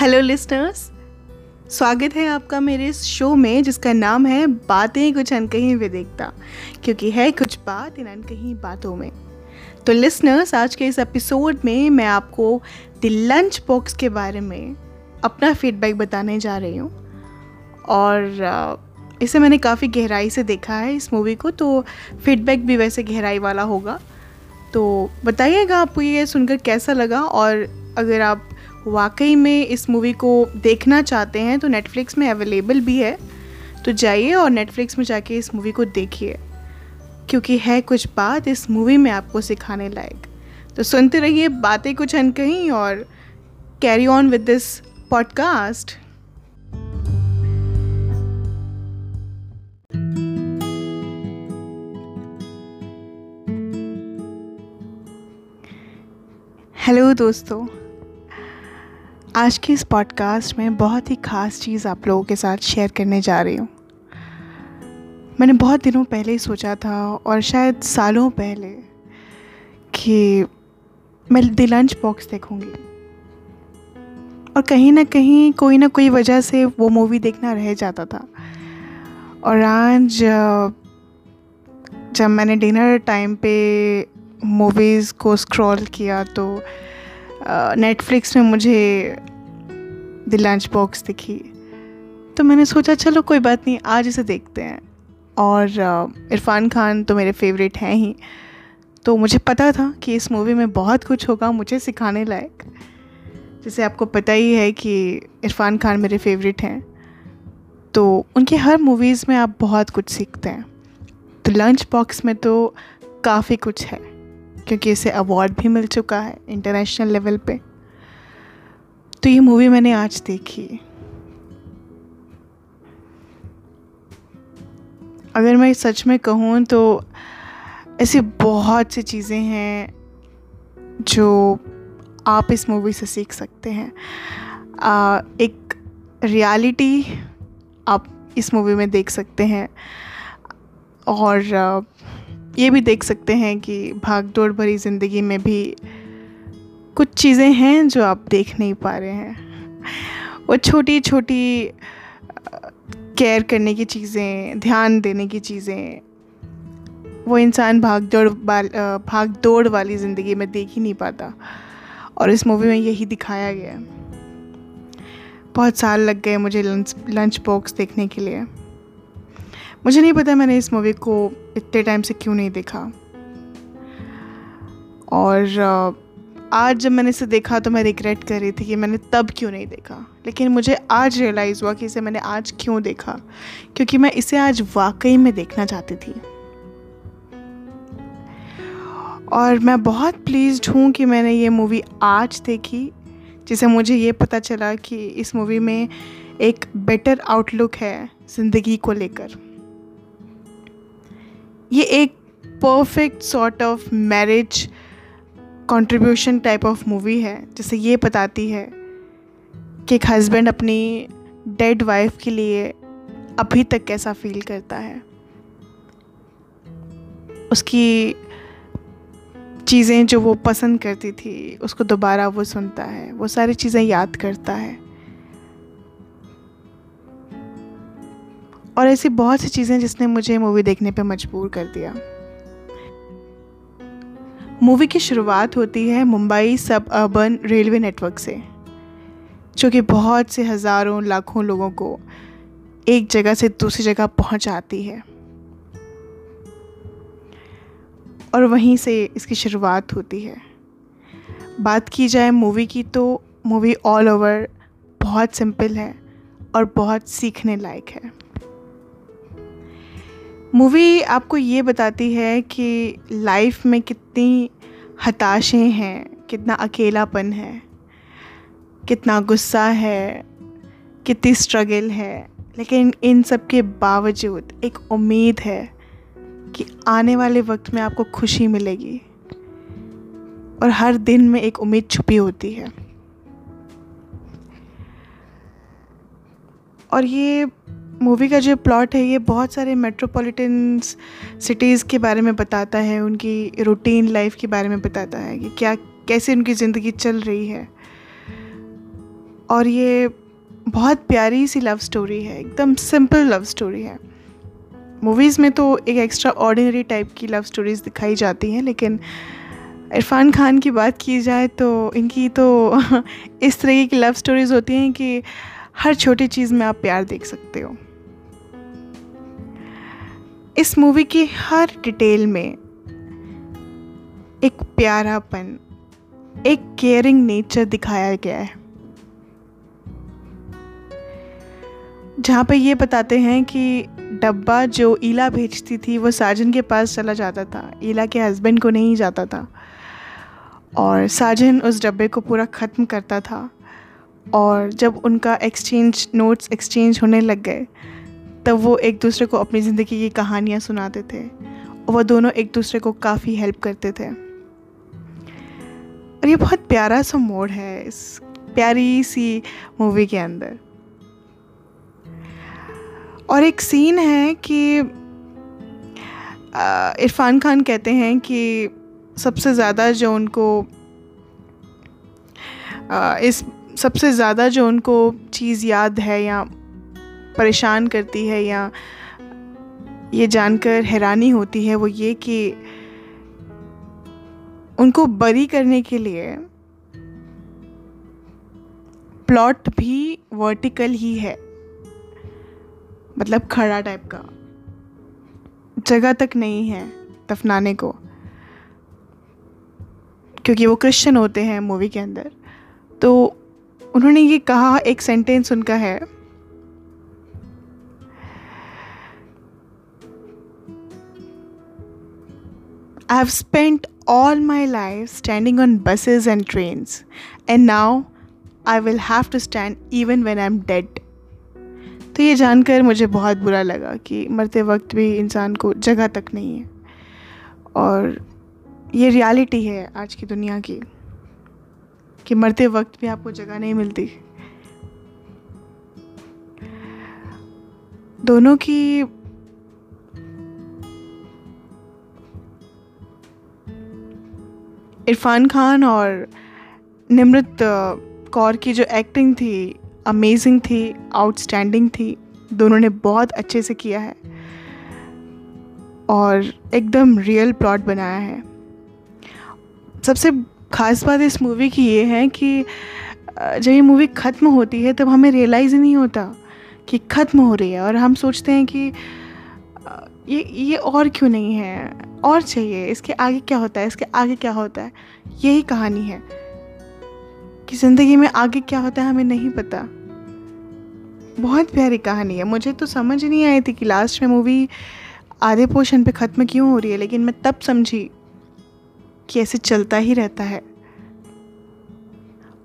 Hello listeners स्वागत है आपका मेरे इस शो में, जिसका नाम है बातें कुछ अनकहीं विदेकता क्योंकि है कुछ बात इन अनकहीं बातों में। तो लिसनर्स आज के इस एपिसोड में मैं आपको द लंच बॉक्स के बारे में अपना फीडबैक बताने जा रही हूँ। और इसे मैंने काफ़ी गहराई से देखा है इस मूवी को तो फीडबैक भी वैसे गहराई वाला होगा। तो बताइएगा आपको ये सुनकर कैसा लगा? और अगर आप वाकई में इस मूवी को देखना चाहते हैं तो नेटफ्लिक्स में अवेलेबल भी है। तो जाइए और नेटफ्लिक्स में जाके इस मूवी को देखिए, क्योंकि है कुछ बात इस मूवी में आपको सिखाने लायक। तो सुनते रहिए बातें कुछ अनकहीं और carry on with this podcast hello दोस्तों आज के इस पॉडकास्ट में बहुत ही ख़ास चीज़ आप लोगों के साथ शेयर करने जा रही हूँ। मैंने बहुत दिनों पहले ही सोचा था और शायद सालों पहले कि मैं द लंच बॉक्स देखूँगी। और कहीं ना कहीं कोई ना कोई वजह से वो मूवी देखना रह जाता था। और आज, जब मैंने डिनर टाइम पे मूवीज़ को स्क्रॉल किया तो नेटफ्लिक्स में मुझे द लंच बॉक्स दिखी। तो मैंने सोचा, चलो, कोई बात नहीं, आज इसे देखते हैं। और इरफ़ान खान तो मेरे फेवरेट हैं ही। तो मुझे पता था कि इस मूवी में बहुत कुछ होगा, मुझे सिखाने लायक। जैसे आपको पता ही है कि इरफ़ान खान मेरे फेवरेट हैं। तो उनके हर मूवीज़ में आप बहुत कुछ सीखते हैं। तो लंच बॉक्स में तो काफ़ी कुछ है। क्योंकि इसे अवार्ड भी मिल चुका है इंटरनेशनल लेवल पे। तो ये मूवी मैंने आज देखी। अगर मैं सच में कहूँ तो ऐसी बहुत सी चीज़ें हैं जो आप इस मूवी से सीख सकते हैं। आ, एक रियलिटी आप इस मूवी में देख सकते हैं। और ये भी देख सकते हैं कि भाग दौड़ भरी ज़िंदगी में भी कुछ चीज़ें हैं जो आप देख नहीं पा रहे हैं। वो छोटी छोटी केयर करने की चीज़ें, ध्यान देने की चीज़ें, वो इंसान भाग दौड़ भाग दौड़ वाली ज़िंदगी में देख ही नहीं पाता। और इस मूवी में यही दिखाया गया बहुत साल लग गए मुझे लंच लंच बॉक्स देखने के लिए। मुझे नहीं पता मैंने इस मूवी को इतने टाइम से क्यों नहीं देखा। और आज जब मैंने इसे देखा तो मैं रिग्रेट कर रही थी कि मैंने तब क्यों नहीं देखा। लेकिन मुझे आज रियलाइज़ हुआ कि इसे मैंने आज क्यों देखा। क्योंकि मैं इसे आज वाकई में देखना चाहती थी। और मैं बहुत प्लीज़्ड हूँ कि मैंने ये मूवी आज देखी जिसे मुझे ये पता चला कि इस मूवी में एक बेटर आउटलुक है ज़िंदगी को लेकर। ये एक perfect sort of marriage contribution type of movie है, जैसे ये बताती है कि एक हस्बैंड अपनी डेड वाइफ के लिए अभी तक कैसा फील करता है। उसकी चीज़ें जो वो पसंद करती थी, उसको दोबारा वो सुनता है, वो सारी चीज़ें याद करता है। और ऐसी बहुत सी चीज़ें जिसने मुझे मूवी देखने पे मजबूर कर दिया। मूवी की शुरुआत होती है मुंबई सब अर्बन रेलवे नेटवर्क से, जो कि बहुत से हज़ारों लाखों लोगों को एक जगह से दूसरी जगह पहुंचाती है। और वहीं से इसकी शुरुआत होती है। बात की जाए मूवी की तो मूवी ऑल ओवर बहुत सिंपल है और बहुत सीखने लायक है। मूवी आपको ये बताती है कि लाइफ में कितनी हताशें हैं, कितना अकेलापन है, कितना गुस्सा है, कितनी स्ट्रगल है। लेकिन इन सब के बावजूद एक उम्मीद है कि आने वाले वक्त में आपको खुशी मिलेगी और हर दिन में एक उम्मीद छुपी होती है। और ये मूवी का जो प्लॉट है, ये बहुत सारे मेट्रोपॉलिटन सिटीज़ के बारे में बताता है, उनकी रूटीन लाइफ के बारे में बताता है कि क्या, कैसे उनकी ज़िंदगी चल रही है। और ये बहुत प्यारी सी लव स्टोरी है, एकदम सिंपल लव स्टोरी है। मूवीज़ में तो एक एक्स्ट्रा ऑर्डिनरी टाइप की लव स्टोरीज़ दिखाई जाती हैं, लेकिन इरफान खान की बात की जाए तो इनकी तो इस तरीके की लव स्टोरीज़ होती हैं कि हर छोटी चीज़ में आप प्यार देख सकते हो। इस मूवी की हर डिटेल में एक प्यारापन, एक केयरिंग नेचर दिखाया गया है। जहाँ पे ये बताते हैं कि डब्बा जो ईला भेजती थी, वो साजन के पास चला जाता था। ईला के हस्बैंड को नहीं जाता था। और साजन उस डब्बे को पूरा ख़त्म करता था। और जब उनका एक्सचेंज नोट्स एक्सचेंज होने लग गए तब वो एक दूसरे को अपनी ज़िंदगी की कहानियाँ सुनाते थे और वो दोनों एक दूसरे को काफ़ी हेल्प करते थे। और ये बहुत प्यारा सा मोड है इस प्यारी सी मूवी के अंदर। और एक सीन है कि इरफान खान कहते हैं कि सबसे ज़्यादा जो उनको आ, इस सबसे ज़्यादा जो उनको चीज़ याद है या परेशान करती है या ये जानकर हैरानी होती है वो ये कि उनको बरी करने के लिए प्लॉट भी वर्टिकल ही है। मतलब खड़ा टाइप का। जगह तक नहीं है दफनाने को। क्योंकि वो क्रिश्चियन होते हैं मूवी के अंदर। तो उन्होंने ये कहा, एक सेंटेंस उनका है। I have spent all my life standing on buses and trains, and now I will have to stand even when I'm dead. तो ये जानकर मुझे बहुत बुरा लगा कि मरते वक्त भी इंसान को जगह तक नहीं है और ये रियलिटी है आज की दुनिया की कि मरते वक्त भी आपको जगह नहीं मिलती दोनों की इरफान खान और निमृत कौर की जो एक्टिंग थी अमेजिंग थी आउटस्टैंडिंग थी, दोनों ने बहुत अच्छे से किया है और एकदम रियल प्लॉट बनाया है। सबसे ख़ास बात इस मूवी की ये है कि जब ये मूवी ख़त्म होती है, तब हमें रियलाइज़ नहीं होता कि ख़त्म हो रही है और हम सोचते हैं कि ये ये और क्यों नहीं है? और चाहिए। इसके आगे क्या होता है? इसके आगे क्या होता है? यही कहानी है। कि ज़िंदगी में आगे क्या होता है हमें नहीं पता। बहुत प्यारी कहानी है। मुझे तो समझ नहीं आई थी कि लास्ट में मूवी आधे पोर्शन पे ख़त्म क्यों हो रही है, लेकिन मैं तब समझी कि ऐसे चलता ही रहता है।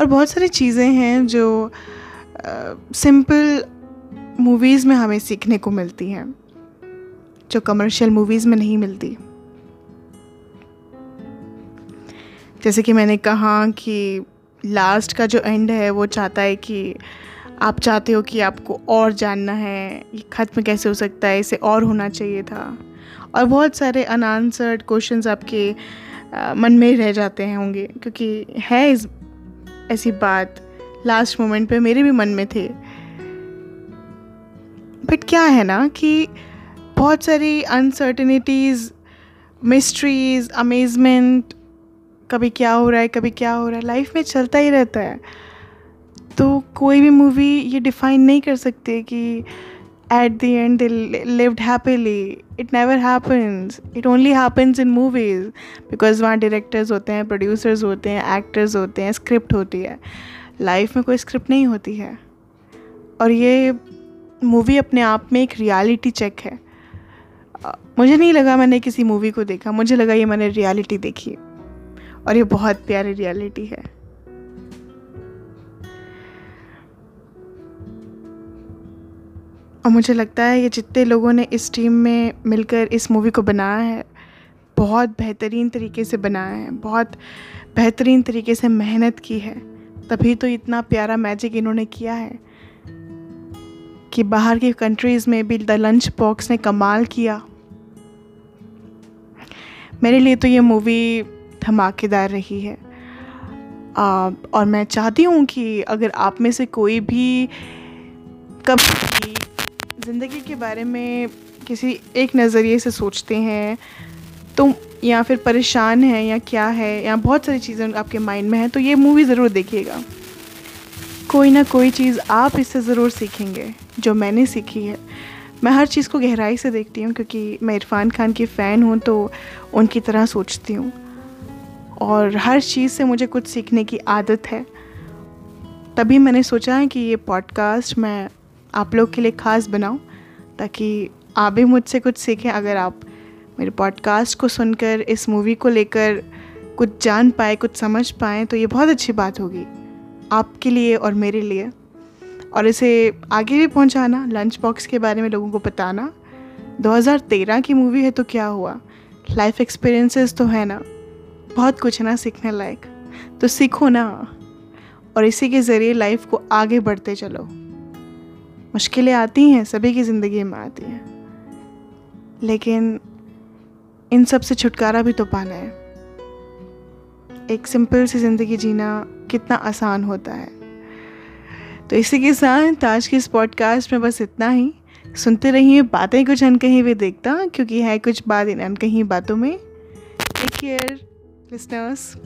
और बहुत सारी चीज़ें हैं जो सिंपल मूवीज़ में हमें सीखने को मिलती हैं। जो कमर्शियल मूवीज़ में नहीं मिलती। जैसे कि मैंने कहा कि लास्ट का जो एंड है, वो चाहता है कि आप चाहते हो कि आपको और जानना है, ये ख़त्म कैसे हो सकता है, इसे और होना चाहिए था। और बहुत सारे अनआंसर्ड क्वेश्चंस आपके मन में रह जाते हैं होंगे, क्योंकि है इस, ऐसी बात लास्ट मोमेंट पे मेरे भी मन में थे। बट क्या है ना कि बहुत सारी अनसर्टनिटीज़ मिस्ट्रीज़ अमेजमेंट कभी क्या हो रहा है, कभी क्या हो रहा है लाइफ में चलता ही रहता है। तो कोई भी मूवी ये डिफ़ाइन नहीं कर सकते कि at the end they lived happily. It never happens it only happens in movies because वहाँ डायरेक्टर्स होते हैं प्रोड्यूसर्स होते हैं एक्टर्स होते हैं स्क्रिप्ट होती है। लाइफ में कोई स्क्रिप्ट नहीं होती है। और ये मूवी अपने आप में एक रियलिटी चेक है। मुझे नहीं लगा मैंने किसी मूवी को देखा। मुझे लगा ये मैंने रियलिटी देखी और ये बहुत प्यारी रियलिटी है। और मुझे लगता है ये जितने लोगों ने इस टीम में मिलकर इस मूवी को बनाया है, बहुत बेहतरीन तरीके से बनाया है, बहुत बेहतरीन तरीके से मेहनत की है, तभी तो इतना प्यारा मैजिक इन्होंने किया है कि बाहर की कंट्रीज़ में भी द लंच बॉक्स ने कमाल किया। मेरे लिए तो ये मूवी धमाकेदार रही है। और मैं चाहती हूँ कि अगर आप में से कोई भी कभी ज़िंदगी के बारे में किसी एक नज़रिए से सोचते हैं तो या फिर परेशान हैं या क्या है, या बहुत सारी चीज़ें आपके माइंड में हैं तो ये मूवी ज़रूर देखिएगा। कोई ना कोई चीज़ आप इससे ज़रूर सीखेंगे, जो मैंने सीखी है। मैं हर चीज़ को गहराई से देखती हूँ क्योंकि मैं इरफ़ान खान की फ़ैन हूँ तो उनकी तरह सोचती हूँ। और हर चीज़ से मुझे कुछ सीखने की आदत है। तभी मैंने सोचा है कि ये पॉडकास्ट मैं आप लोग के लिए ख़ास बनाऊँ, ताकि आप भी मुझसे कुछ सीखें। अगर आप मेरे पॉडकास्ट को सुनकर, इस मूवी को लेकर कुछ जान पाए, कुछ समझ पाएँ तो ये बहुत अच्छी बात होगी। आपके लिए और मेरे लिए। और इसे आगे भी पहुंचाना लंच बॉक्स के बारे में लोगों को बताना। 2013 की मूवी है तो क्या हुआ? लाइफ एक्सपीरियंसेस तो है ना। बहुत कुछ है ना सीखने लायक। तो सीखो ना। और इसी के ज़रिए लाइफ को आगे बढ़ते चलो। मुश्किलें आती हैं, सभी की ज़िंदगी में आती हैं। लेकिन इन सबसे छुटकारा भी तो पाना है। एक सिंपल सी ज़िंदगी जीना कितना आसान होता है। तो इसी के साथ आज के इस पॉडकास्ट में बस इतना ही। सुनते रहिए बातें कुछ अनकहीं भी देखता, क्योंकि है कुछ बात इन अनकहीं बातों में। Take care listeners